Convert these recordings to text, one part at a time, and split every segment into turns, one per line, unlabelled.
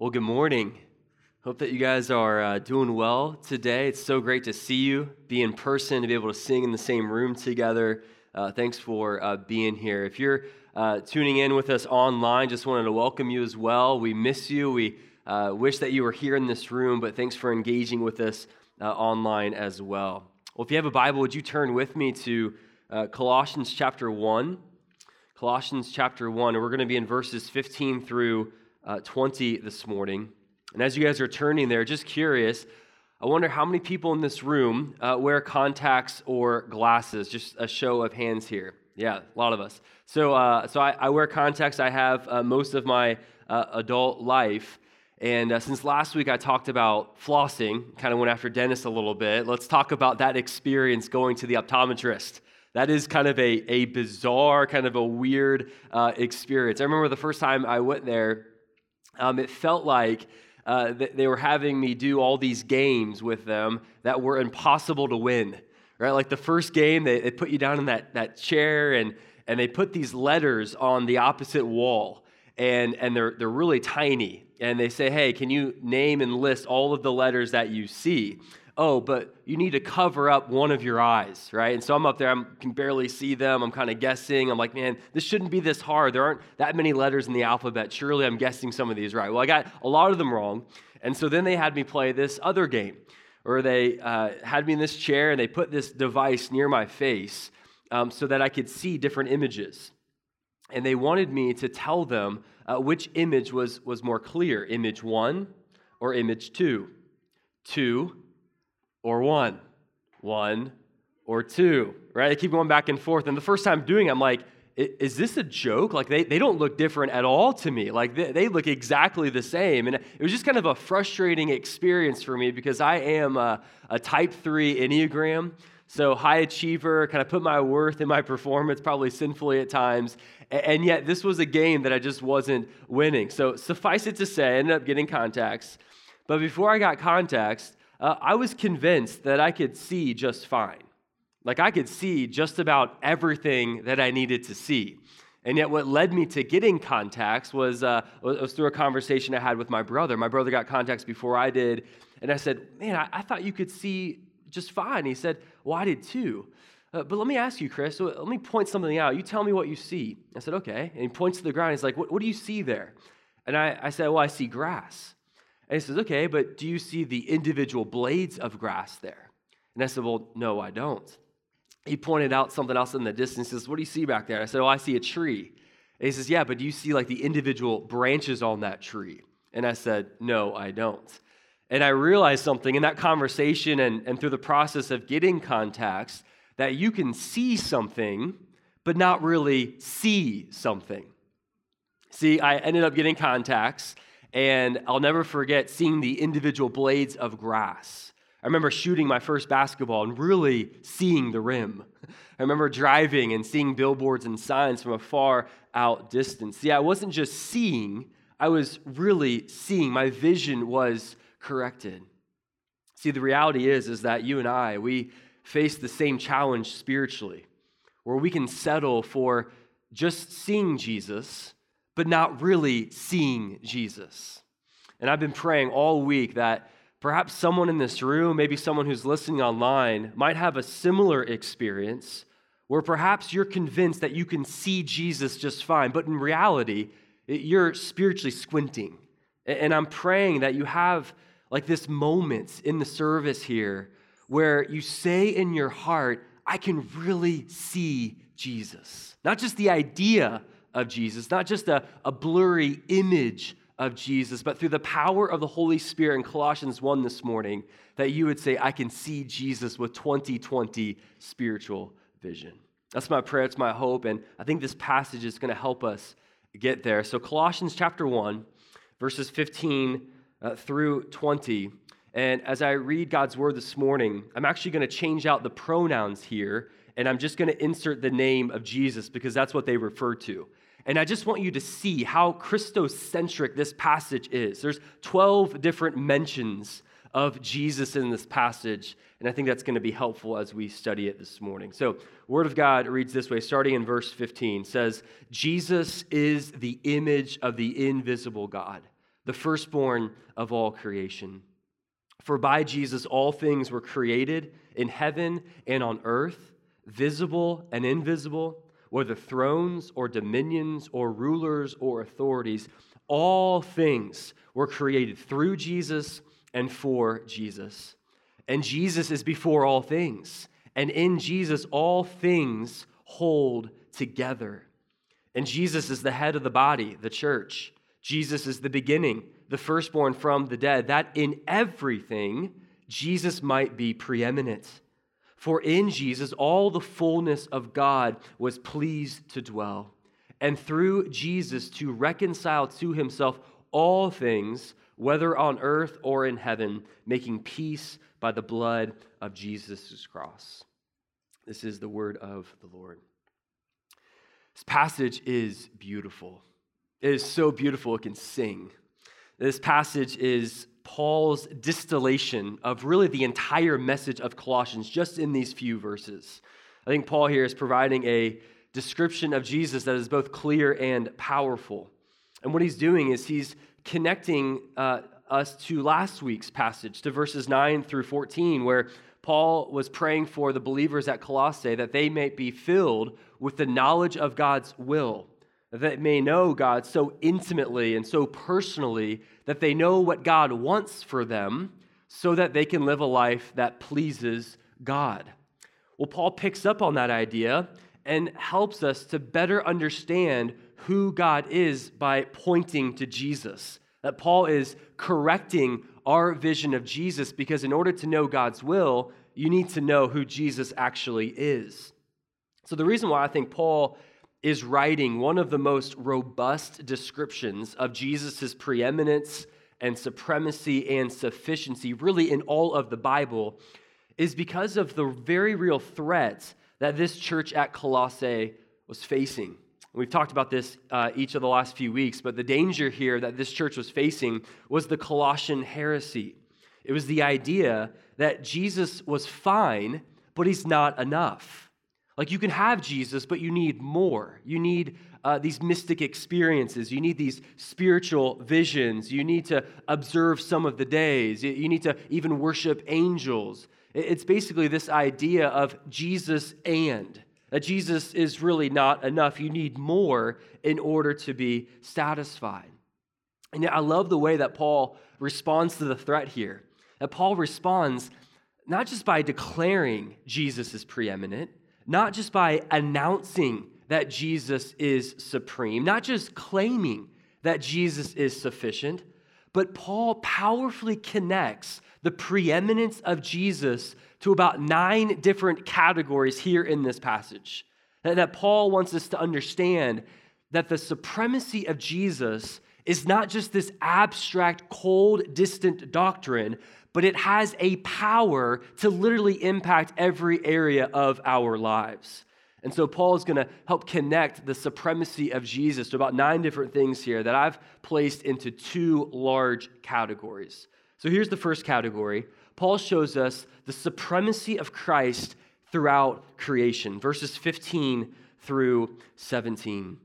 Well, good morning. Hope that you guys are uh, doing well today. It's so great to see you, be in person, to be able to sing in the same room together. Uh, thanks for uh, being here. If you're uh, tuning in with us online, just wanted to welcome you as well. We miss you. We uh, wish that you were here in this room, but thanks for engaging with us uh, online as well. Well, if you have a Bible, would you turn with me to Colossians chapter 1? Colossians chapter 1, and we're going to be in verses 15 through uh, 20 this morning. And as you guys are turning there, just curious, I wonder how many people in this room uh, wear contacts or glasses? Just a show of hands here. Yeah, a lot of us. So, uh, so I, I, wear contacts. I have uh, most of my uh, adult life. And uh, since last week I talked about flossing, kind of went after dentists a little bit, let's talk about that experience going to the optometrist. That is kind of a, a bizarre, kind of a weird uh, experience. I remember the first time I went there, um, it felt like uh, they were having me do all these games with them that were impossible to win. Right? Like the first game, they, they put you down in that, that chair and, and they put these letters on the opposite wall. And, and they're, they're really tiny. And they say, hey, can you name and list all of the letters that you see? Oh, but you need to cover up one of your eyes, right? And so I'm up there, I can barely see them. I'm kind of guessing. I'm like, man, this shouldn't be this hard. There aren't that many letters in the alphabet. Surely I'm guessing some of these right. Well, I got a lot of them wrong. And so then they had me play this other game, or they uh, had me in this chair and they put this device near my face um, so that I could see different images. And they wanted me to tell them uh, which image was, was more clear image one or image two. Two or one, one or two, right? They keep going back and forth. And the first time doing it, I'm like, is this a joke? Like, they, they don't look different at all to me. Like, they, they look exactly the same. And it was just kind of a frustrating experience for me because I am a, a type three Enneagram. So, high achiever, kind of put my worth in my performance, probably sinfully at times. And yet, this was a game that I just wasn't winning. So, suffice it to say, I ended up getting contacts. But before I got contacts, uh, I was convinced that I could see just fine. Like I could see just about everything that I needed to see. And yet, what led me to getting contacts was, uh, was through a conversation I had with my brother. My brother got contacts before I did. And I said, Man, I, I thought you could see just fine. He said, Well, I did too. Uh, but let me ask you, Chris, let me point something out. You tell me what you see. I said, Okay. And he points to the ground. He's like, What, what do you see there? And I, I said, Well, I see grass. And he says, Okay, but do you see the individual blades of grass there? And I said, Well, no, I don't. He pointed out something else in the distance. He says, What do you see back there? I said, Oh, I see a tree. And he says, Yeah, but do you see like the individual branches on that tree? And I said, No, I don't. And I realized something in that conversation and, and through the process of getting contacts that you can see something, but not really see something. See, I ended up getting contacts and I'll never forget seeing the individual blades of grass. I remember shooting my first basketball and really seeing the rim. I remember driving and seeing billboards and signs from a far out distance. See, I wasn't just seeing, I was really seeing. My vision was corrected. See, the reality is is that you and I, we face the same challenge spiritually, where we can settle for just seeing Jesus but not really seeing Jesus. And I've been praying all week that perhaps someone in this room, maybe someone who's listening online, might have a similar experience where perhaps you're convinced that you can see Jesus just fine, but in reality, you're spiritually squinting. And I'm praying that you have like this moment in the service here where you say in your heart, I can really see Jesus. Not just the idea of Jesus, not just a, a blurry image of Jesus, but through the power of the Holy Spirit in Colossians 1 this morning, that you would say, I can see Jesus with 2020 spiritual vision. That's my prayer, it's my hope, and I think this passage is going to help us get there. So, Colossians chapter 1, verses 15 uh, through 20. And as I read God's word this morning, I'm actually going to change out the pronouns here, and I'm just going to insert the name of Jesus because that's what they refer to. And I just want you to see how Christocentric this passage is. There's 12 different mentions of Jesus in this passage, and I think that's going to be helpful as we study it this morning. So, Word of God reads this way, starting in verse 15, says, Jesus is the image of the invisible God, the firstborn of all creation. For by Jesus all things were created in heaven and on earth, visible and invisible, whether thrones or dominions or rulers or authorities. All things were created through Jesus and for Jesus. And Jesus is before all things. And in Jesus, all things hold together. And Jesus is the head of the body, the church. Jesus is the beginning, the firstborn from the dead, that in everything Jesus might be preeminent. For in Jesus all the fullness of God was pleased to dwell, and through Jesus to reconcile to himself all things, whether on earth or in heaven, making peace by the blood of Jesus' cross. This is the word of the Lord. This passage is beautiful. It is so beautiful it can sing. This passage is Paul's distillation of really the entire message of Colossians just in these few verses. I think Paul here is providing a description of Jesus that is both clear and powerful. And what he's doing is he's connecting uh, us to last week's passage, to verses 9 through 14, where Paul was praying for the believers at Colossae that they might be filled with the knowledge of God's will that may know God so intimately and so personally that they know what God wants for them so that they can live a life that pleases God. Well, Paul picks up on that idea and helps us to better understand who God is by pointing to Jesus. That Paul is correcting our vision of Jesus because in order to know God's will, you need to know who Jesus actually is. So, the reason why I think Paul is writing one of the most robust descriptions of Jesus' preeminence and supremacy and sufficiency, really in all of the Bible, is because of the very real threat that this church at Colossae was facing. We've talked about this uh, each of the last few weeks, but the danger here that this church was facing was the Colossian heresy. It was the idea that Jesus was fine, but he's not enough. Like you can have Jesus, but you need more. You need uh, these mystic experiences. You need these spiritual visions. You need to observe some of the days. You need to even worship angels. It's basically this idea of Jesus and that Jesus is really not enough. You need more in order to be satisfied. And I love the way that Paul responds to the threat here. That Paul responds not just by declaring Jesus is preeminent, not just by announcing that Jesus is supreme, not just claiming that Jesus is sufficient, but Paul powerfully connects the preeminence of Jesus to about nine different categories here in this passage. That Paul wants us to understand that the supremacy of Jesus is not just this abstract, cold, distant doctrine, but it has a power to literally impact every area of our lives. And so Paul is going to help connect the supremacy of Jesus to about nine different things here that I've placed into two large categories. So here's the first category Paul shows us the supremacy of Christ throughout creation, verses 15 through 17.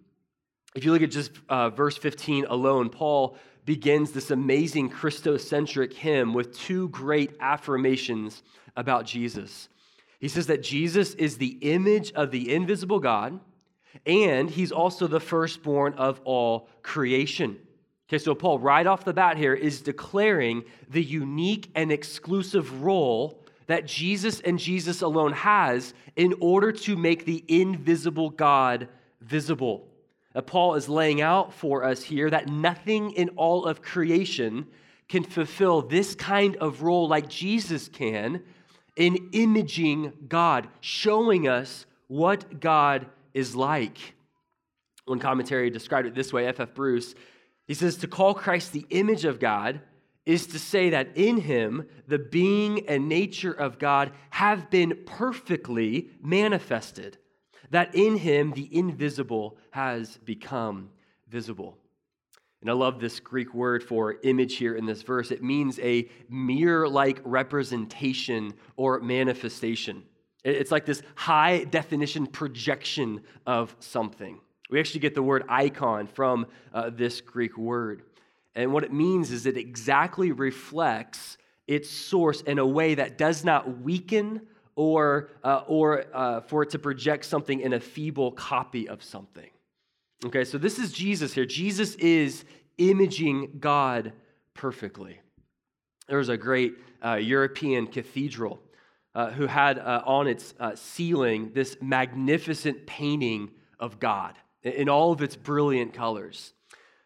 If you look at just uh, verse 15 alone, Paul begins this amazing Christocentric hymn with two great affirmations about Jesus. He says that Jesus is the image of the invisible God, and he's also the firstborn of all creation. Okay, so Paul, right off the bat here, is declaring the unique and exclusive role that Jesus and Jesus alone has in order to make the invisible God visible. Paul is laying out for us here that nothing in all of creation can fulfill this kind of role like Jesus can in imaging God, showing us what God is like. One commentary described it this way F.F. F. Bruce. He says, To call Christ the image of God is to say that in him the being and nature of God have been perfectly manifested that in him the invisible has become visible. And I love this Greek word for image here in this verse. It means a mirror like representation or manifestation. It's like this high definition projection of something. We actually get the word icon from uh, this Greek word. And what it means is it exactly reflects its source in a way that does not weaken or, uh, or uh, for it to project something in a feeble copy of something. Okay, so this is Jesus here. Jesus is imaging God perfectly. There was a great uh, European cathedral uh, who had uh, on its uh, ceiling this magnificent painting of God in all of its brilliant colors.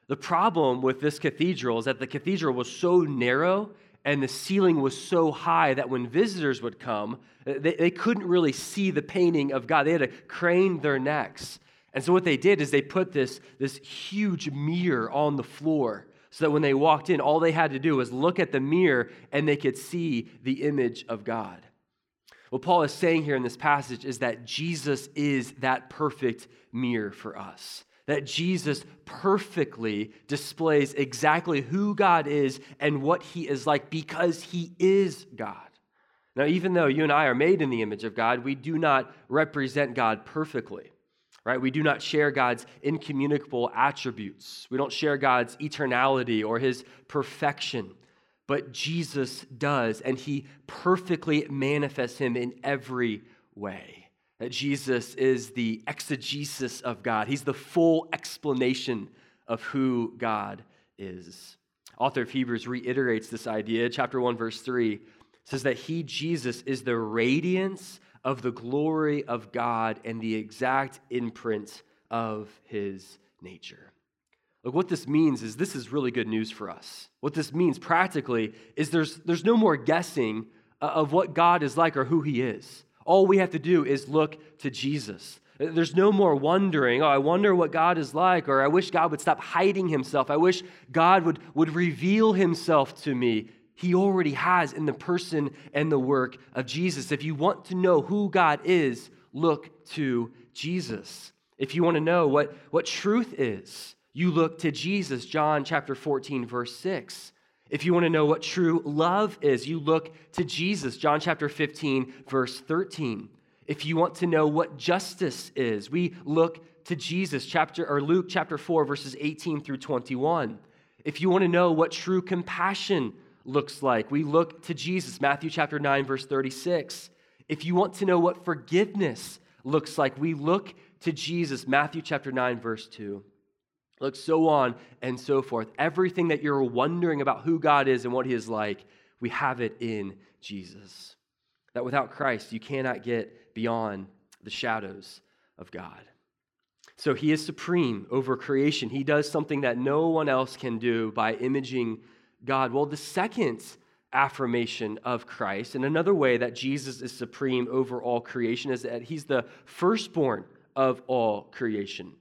The problem with this cathedral is that the cathedral was so narrow and the ceiling was so high that when visitors would come, Uh, they, they couldn't really see the painting of God. They had to crane their necks. And so what they did is they put this, this huge mirror on the floor so that when they walked in, all they had to do was look at the mirror and they could see the image of God. What Paul is saying here in this passage is that Jesus is that perfect mirror for us. That Jesus perfectly displays exactly who God is and what he is like because he is God. Now, even though you and I are made in the image of God, we do not represent God perfectly right? We do not share God's incommunicable attributes. We don't share God's eternality or his perfection. But Jesus does, and he perfectly manifests him in every way. That Jesus is the exegesis of God, he's the full explanation of who God is. Author of Hebrews reiterates this idea. Chapter 1, verse 3 says that he, Jesus, is the radiance of the glory of God and the exact imprint of his nature. Look, what this means is this is really good news for us. What this means practically is there's, there's no more guessing uh, of what God is like or who he is. All we have to do is look to Jesus. There's no more wondering, oh, I wonder what God is like, or I wish God would stop hiding himself. I wish God would, would reveal himself to me. He already has in the person and the work of Jesus. If you want to know who God is, look to Jesus. If you want to know what, what truth is, you look to Jesus, John chapter 14, verse 6. If you want to know what true love is, you look to Jesus, John chapter 15, verse 13. If you want to know what justice is, we look to Jesus, chapter or Luke chapter 4, verses 18 through 21. If you want to know what true compassion looks like. We look to Jesus, Matthew chapter 9, verse 36. If you want to know what forgiveness looks like, we look to Jesus, Matthew chapter 9, verse 2. Look, so on and so forth. Everything that you're wondering about who God is and what He is like, we have it in Jesus. That without Christ, you cannot get beyond the shadows of God. So He is supreme over creation. He does something that no one else can do by imaging God? Well, the second affirmation of Christ, and another way that Jesus is supreme over all creation, is that he's the firstborn of all creation.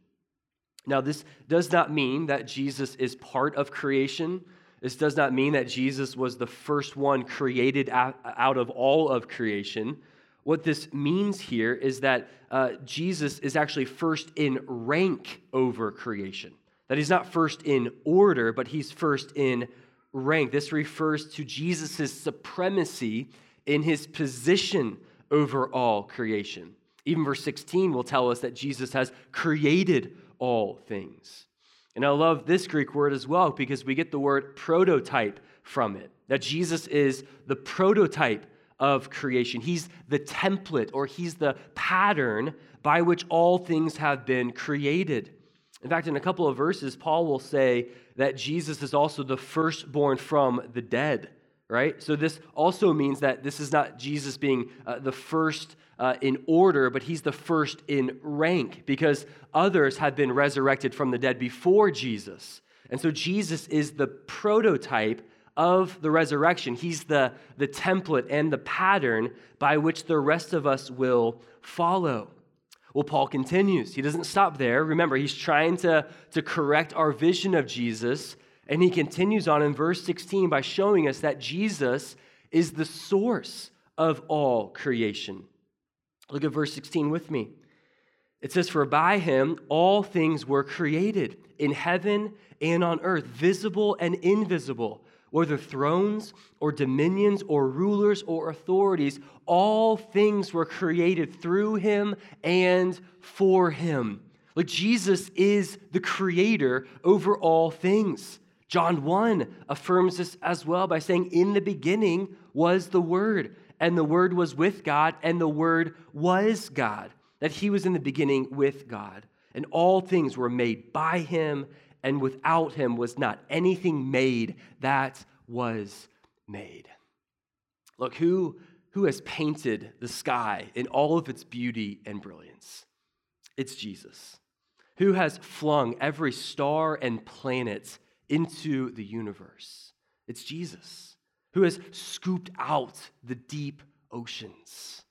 Now, this does not mean that Jesus is part of creation. This does not mean that Jesus was the first one created out of all of creation. What this means here is that uh, Jesus is actually first in rank over creation. That he's not first in order, but he's first in rank. This refers to Jesus' supremacy in his position over all creation. Even verse 16 will tell us that Jesus has created all things. And I love this Greek word as well because we get the word prototype from it. That Jesus is the prototype of creation. He's the template or he's the pattern by which all things have been created. In fact, in a couple of verses, Paul will say that Jesus is also the firstborn from the dead, right? So this also means that this is not Jesus being uh, the first uh, in order, but he's the first in rank because others have been resurrected from the dead before Jesus. And so Jesus is the prototype of the resurrection. He's the, the template and the pattern by which the rest of us will follow. Well, Paul continues. He doesn't stop there. Remember, he's trying to, to correct our vision of Jesus. And he continues on in verse 16 by showing us that Jesus is the source of all creation. Look at verse 16 with me. It says, For by him all things were created in heaven and on earth, visible and invisible whether thrones or dominions or rulers or authorities, all things were created through him and for him. Like Jesus is the creator over all things. John 1 affirms this as well by saying, In the beginning was the Word, and the Word was with God, and the Word was God. That He was in the beginning with God. And all things were made by Him, and without Him was not anything made that was made. Look, who, who has painted the sky in all of its beauty and brilliance? It's Jesus. Who has flung every star and planet into the universe. It's Jesus who has scooped out the deep oceans.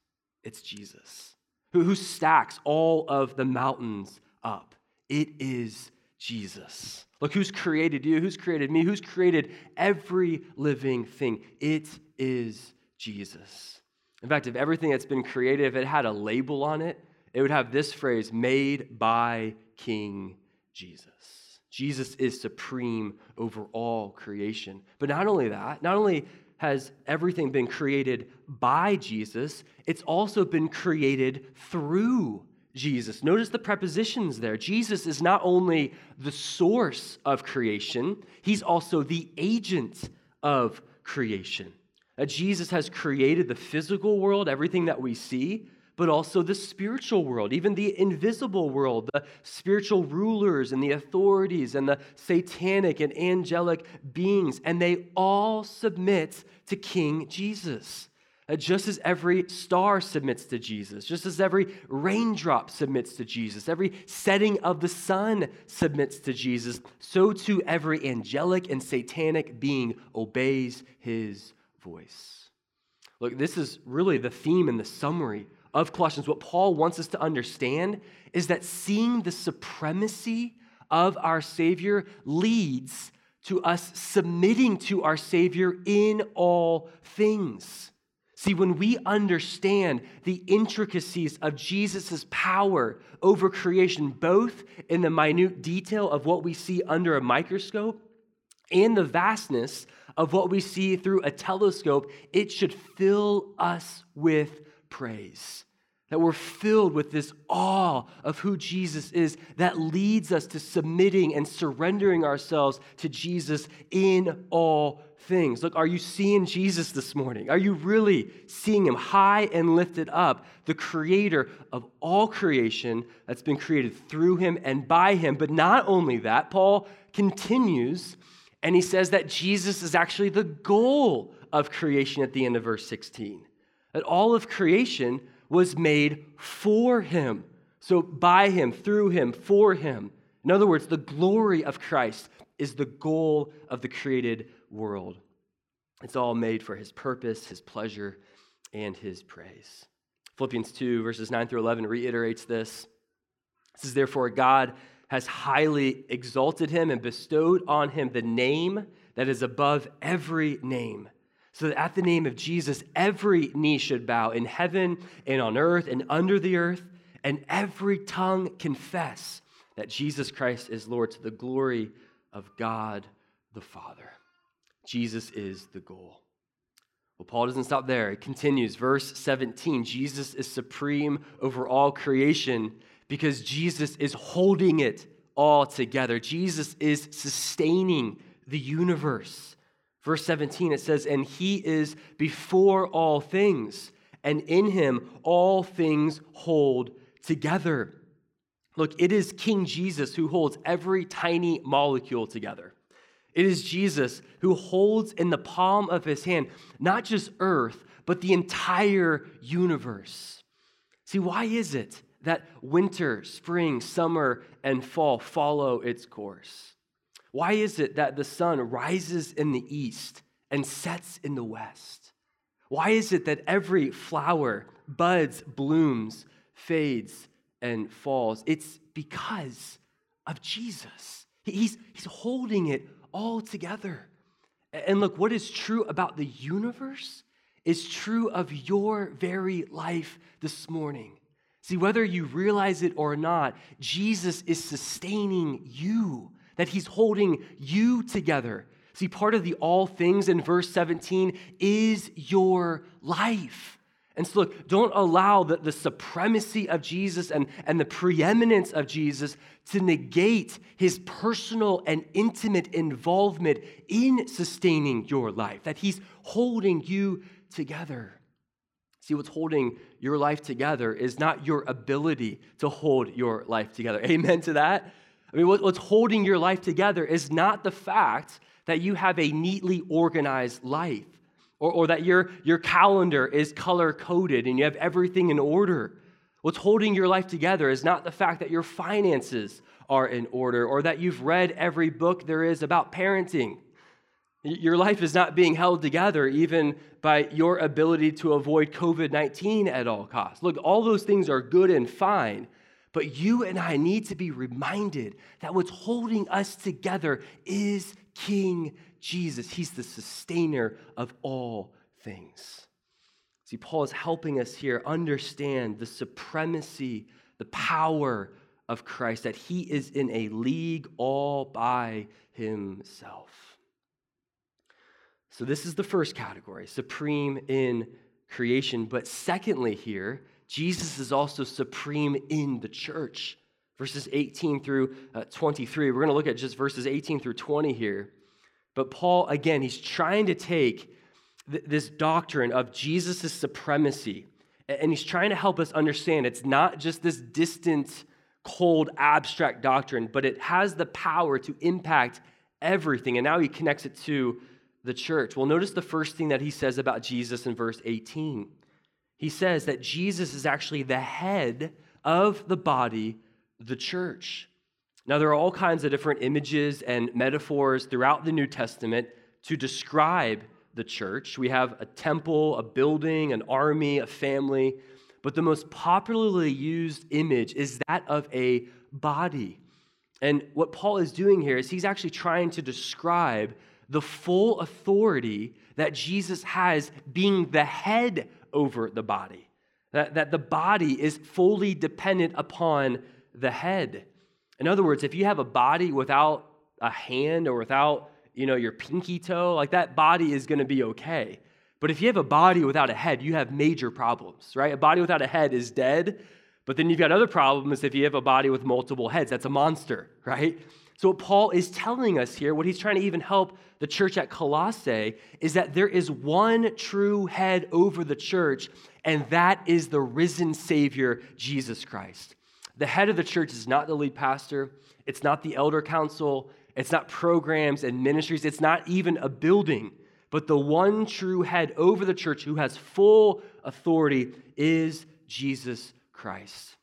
It's Jesus who, who stacks all of the mountains up. It is Jesus. Look, who's created you? Who's created me? Who's created every living thing? It is Jesus. In fact, if everything that's been created, if it had a label on it, it would have this phrase made by King Jesus. Jesus is supreme over all creation. But not only that, not only has everything been created by Jesus, it's also been created through Jesus. Notice the prepositions there. Jesus is not only the source of creation, he's also the agent of creation. That Jesus has created the physical world, everything that we see, but also the spiritual world, even the invisible world, the spiritual rulers and the authorities and the satanic and angelic beings, and they all submit to King Jesus. Uh, just as every star submits to Jesus, just as every raindrop submits to Jesus, every setting of the sun submits to Jesus, so too every angelic and satanic being obeys his voice. Look, this is really the theme and the summary of Colossians, what Paul wants us to understand is that seeing the supremacy of our Savior leads to us submitting to our Savior in all things. See, when we understand the intricacies of Jesus' power over creation, both in the minute detail of what we see under a microscope and the vastness of what we see through a telescope, it should fill us with praise. That we're filled with this awe of who Jesus is that leads us to submitting and surrendering ourselves to Jesus in all things. Look, are you seeing Jesus this morning? Are you really seeing him high and lifted up, the creator of all creation that's been created through him and by him? But not only that, Paul continues and he says that Jesus is actually the goal of creation at the end of verse 16 that all of creation was made for him. So, by him, through him, for him. In other words, the glory of Christ is the goal of the created world. It's all made for his purpose, his pleasure, and his praise. Philippians 2, verses 9 through 11 reiterates this. It says, Therefore, God has highly exalted him and bestowed on him the name that is above every name so that at the name of Jesus, every knee should bow in heaven and on earth and under the earth, and every tongue confess that Jesus Christ is Lord to the glory of God the Father. Jesus is the goal. Well, Paul doesn't stop there. It continues, verse 17 Jesus is supreme over all creation because Jesus is holding it all together. Jesus is sustaining the universe. Verse 17, it says, And he is before all things, and in him all things hold together. Look, it is King Jesus who holds every tiny molecule together. It is Jesus who holds in the palm of his hand not just earth, but the entire universe. See, why is it that winter, spring, summer, and fall follow its course? Why is it that the sun rises in the east and sets in the west? Why is it that every flower buds, blooms, fades, and falls? It's because of Jesus. He's, he's holding it all together. And look, what is true about the universe is true of your very life this morning. See, whether you realize it or not, Jesus is sustaining you that he's holding you together. See, part of the all things in verse 17 is your life. And so, look, don't allow the, the supremacy of Jesus and, and the preeminence of Jesus to negate his personal and intimate involvement in sustaining your life, that he's holding you together. See, what's holding your life together is not your ability to hold your life together. Amen to that? I mean, what's holding your life together is not the fact that you have a neatly organized life or, or that your, your calendar is color coded and you have everything in order. What's holding your life together is not the fact that your finances are in order or that you've read every book there is about parenting. Your life is not being held together even by your ability to avoid COVID 19 at all costs. Look, all those things are good and fine, but you and I need to be reminded that what's holding us together is King Jesus. He's the sustainer of all things. See, Paul is helping us here understand the supremacy, the power of Christ, that he is in a league all by himself. So, this is the first category, supreme in creation. But secondly, here, Jesus is also supreme in the church. Verses 18 through uh, 23. We're going to look at just verses 18 through 20 here. But Paul, again, he's trying to take th- this doctrine of Jesus' supremacy, and he's trying to help us understand it's not just this distant, cold, abstract doctrine, but it has the power to impact everything. And now he connects it to the church. Well, notice the first thing that he says about Jesus in verse 18. He says that Jesus is actually the head of the body, the church. Now, there are all kinds of different images and metaphors throughout the New Testament to describe the church. We have a temple, a building, an army, a family, but the most popularly used image is that of a body. And what Paul is doing here is he's actually trying to describe the full authority that Jesus has being the head over the body, that, that the body is fully dependent upon the head. In other words, if you have a body without a hand or without, you know, your pinky toe, like that body is going to be okay. But if you have a body without a head, you have major problems, right? A body without a head is dead. But then you've got other problems if you have a body with multiple heads. That's a monster, right? So, what Paul is telling us here, what he's trying to even help the church at Colossae, is that there is one true head over the church, and that is the risen Savior, Jesus Christ. The head of the church is not the lead pastor, it's not the elder council, it's not programs and ministries, it's not even a building. But the one true head over the church who has full authority is Jesus Christ.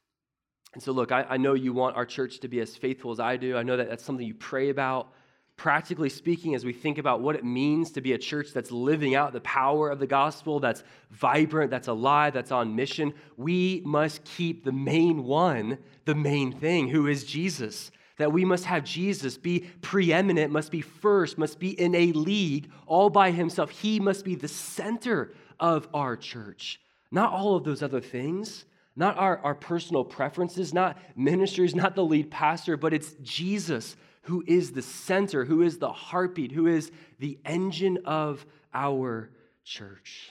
And so, look, I, I, know you want our church to be as faithful as I do. I know that that's something you pray about. Practically speaking, as we think about what it means to be a church that's living out the power of the gospel, that's vibrant, that's alive, that's on mission, we must keep the main one, the main thing, who is Jesus. That we must have Jesus be preeminent, must be first, must be in a league all by himself. He must be the center of our church, not all of those other things not our, our personal preferences, not ministries, not the lead pastor, but it's Jesus who is the center, who is the heartbeat, who is the engine of our church.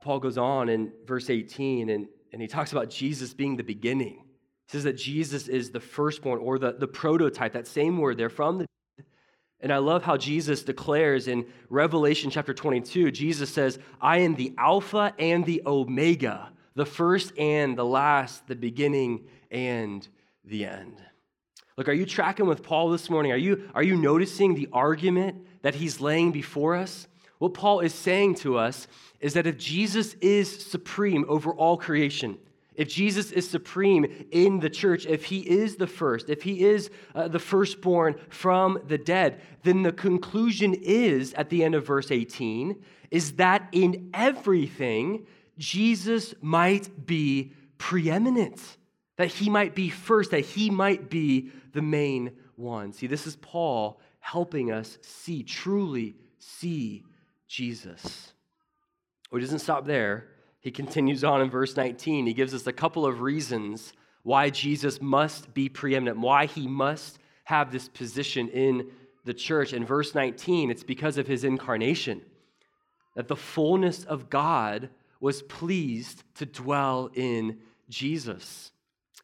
Paul goes on in verse 18 and, and he talks about Jesus being the beginning. He says that Jesus is the firstborn or the, the prototype, that same word there from the and I love how Jesus declares in Revelation chapter 22, Jesus says, I am the Alpha and the Omega, the first and the last, the beginning and the end. Look, are you tracking with Paul this morning? Are you, are you noticing the argument that he's laying before us? What Paul is saying to us is that if Jesus is supreme over all creation, if Jesus is supreme in the church, if he is the first, if he is uh, the firstborn from the dead, then the conclusion is at the end of verse 18 is that in everything Jesus might be preeminent, that he might be first, that he might be the main one. See, this is Paul helping us see, truly see Jesus. Oh, he doesn't stop there. He continues on in verse 19. He gives us a couple of reasons why Jesus must be preeminent, why he must have this position in the church. In verse 19, it's because of his incarnation, that the fullness of God was pleased to dwell in Jesus.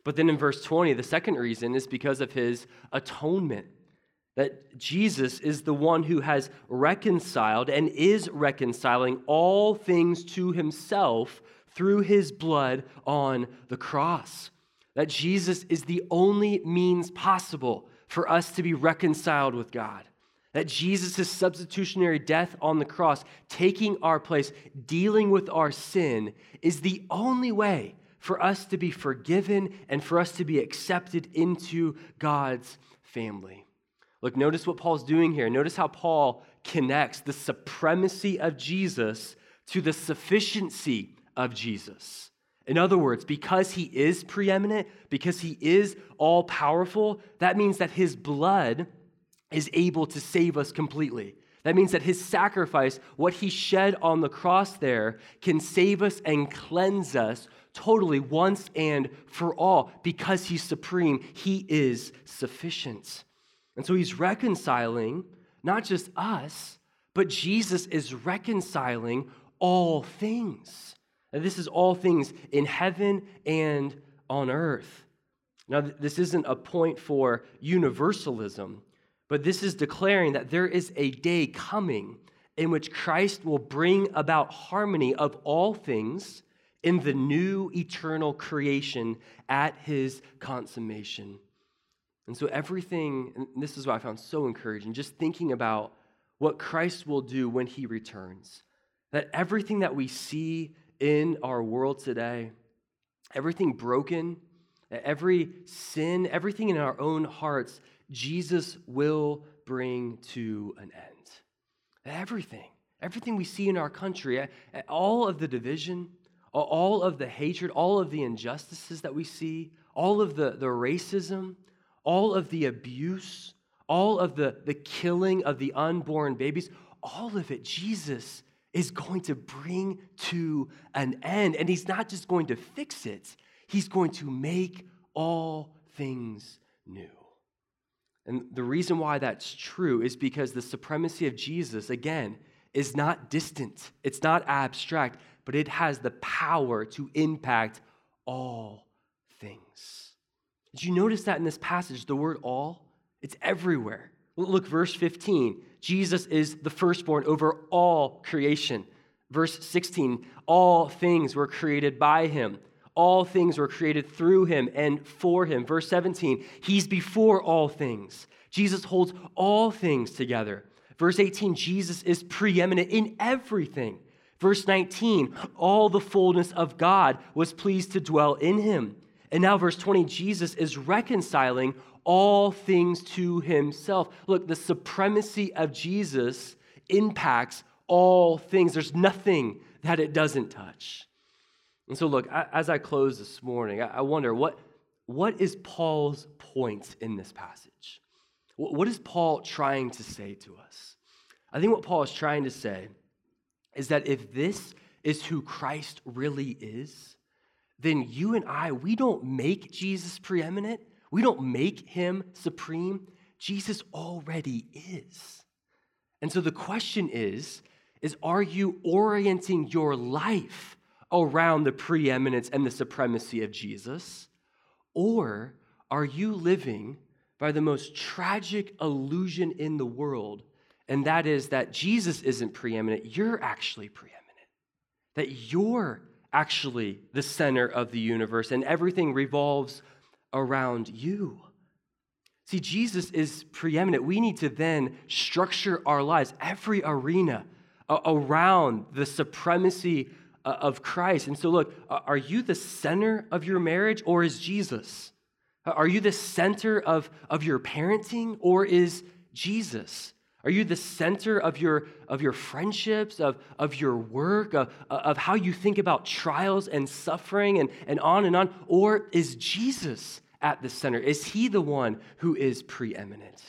But then in verse 20, the second reason is because of his atonement. That Jesus is the one who has reconciled and is reconciling all things to himself through his blood on the cross. That Jesus is the only means possible for us to be reconciled with God. That Jesus' substitutionary death on the cross, taking our place, dealing with our sin, is the only way for us to be forgiven and for us to be accepted into God's family. Look, notice what Paul's doing here. Notice how Paul connects the supremacy of Jesus to the sufficiency of Jesus. In other words, because he is preeminent, because he is all powerful, that means that his blood is able to save us completely. That means that his sacrifice, what he shed on the cross there, can save us and cleanse us totally once and for all. Because he's supreme, he is sufficient. And so he's reconciling not just us, but Jesus is reconciling all things. And this is all things in heaven and on earth. Now, this isn't a point for universalism, but this is declaring that there is a day coming in which Christ will bring about harmony of all things in the new eternal creation at his consummation. And so, everything, and this is what I found so encouraging, just thinking about what Christ will do when he returns. That everything that we see in our world today, everything broken, every sin, everything in our own hearts, Jesus will bring to an end. Everything, everything we see in our country, all of the division, all of the hatred, all of the injustices that we see, all of the, the racism, all of the abuse, all of the, the killing of the unborn babies, all of it, Jesus is going to bring to an end. And he's not just going to fix it, he's going to make all things new. And the reason why that's true is because the supremacy of Jesus, again, is not distant, it's not abstract, but it has the power to impact all things. Did you notice that in this passage, the word all? It's everywhere. Look, verse 15. Jesus is the firstborn over all creation. Verse 16. All things were created by him. All things were created through him and for him. Verse 17. He's before all things. Jesus holds all things together. Verse 18. Jesus is preeminent in everything. Verse 19. All the fullness of God was pleased to dwell in him. And now, verse 20, Jesus is reconciling all things to himself. Look, the supremacy of Jesus impacts all things, there's nothing that it doesn't touch. And so, look, as I close this morning, I wonder what, what is Paul's point in this passage? What is Paul trying to say to us? I think what Paul is trying to say is that if this is who Christ really is, then you and I, we don't make Jesus preeminent. We don't make him supreme. Jesus already is. And so the question is, is are you orienting your life around the preeminence and the supremacy of Jesus? Or are you living by the most tragic illusion in the world, and that is that Jesus isn't preeminent, you're actually preeminent. That you're actually the center of the universe and everything revolves around you. See, Jesus is preeminent. We need to then structure our lives, every arena around the supremacy uh, of Christ. And so, look, are you the center of your marriage or is Jesus? Are you the center of, of your parenting or is Jesus? Are you the center of your, of your friendships, of, of your work, of, of how you think about trials and suffering and, and on and on? Or is Jesus at the center? Is he the one who is preeminent?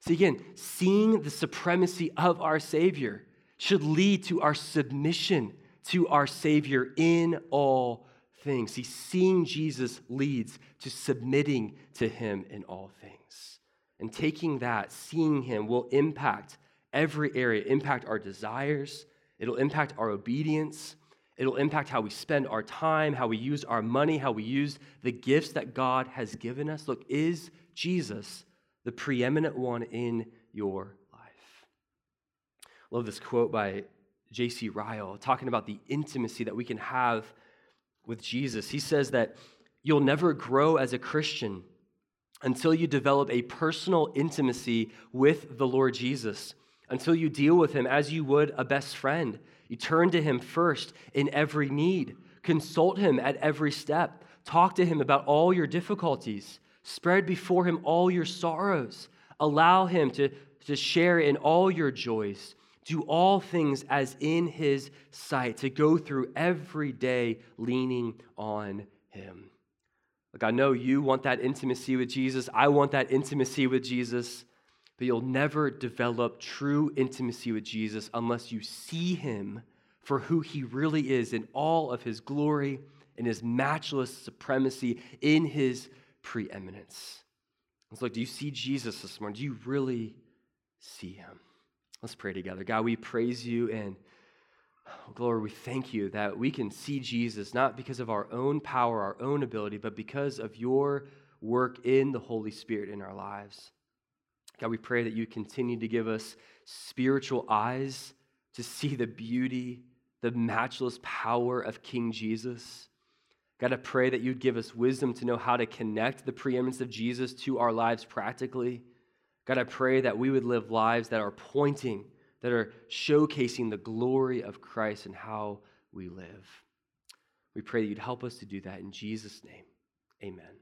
See, again, seeing the supremacy of our Savior should lead to our submission to our Savior in all things. See, seeing Jesus leads to submitting to him in all things. And taking that, seeing Him, will impact every area, impact our desires, it'll impact our obedience, It'll impact how we spend our time, how we use our money, how we use the gifts that God has given us. Look, is Jesus the preeminent one in your life? Love this quote by J.C. Ryle talking about the intimacy that we can have with Jesus. He says that you'll never grow as a Christian until you develop a personal intimacy with the Lord Jesus, until you deal with him as you would a best friend. You turn to him first in every need, consult him at every step, talk to him about all your difficulties, spread before him all your sorrows, allow him to, to share in all your joys. Do all things as in his sight, to go through every day leaning on him. Look, I know you want that intimacy with Jesus. I want that intimacy with Jesus. But you'll never develop true intimacy with Jesus unless you see him for who he really is in all of his glory and his matchless supremacy in his preeminence. It's like, do you see Jesus this morning? Do you really see him? Let's pray together. God, we praise you and glory, we thank you that we can see Jesus not because of our own power, our own ability, but because of your work in the Holy Spirit in our lives. God, we pray that you continue to give us spiritual eyes to see the beauty, the matchless power of King Jesus. God, I pray that you'd give us wisdom to know how to connect the preeminence of Jesus to our lives practically. God, I pray that we would live lives that are pointing, that are showcasing the glory of Christ and how we live. We pray that you'd help us to do that in Jesus' name. Amen.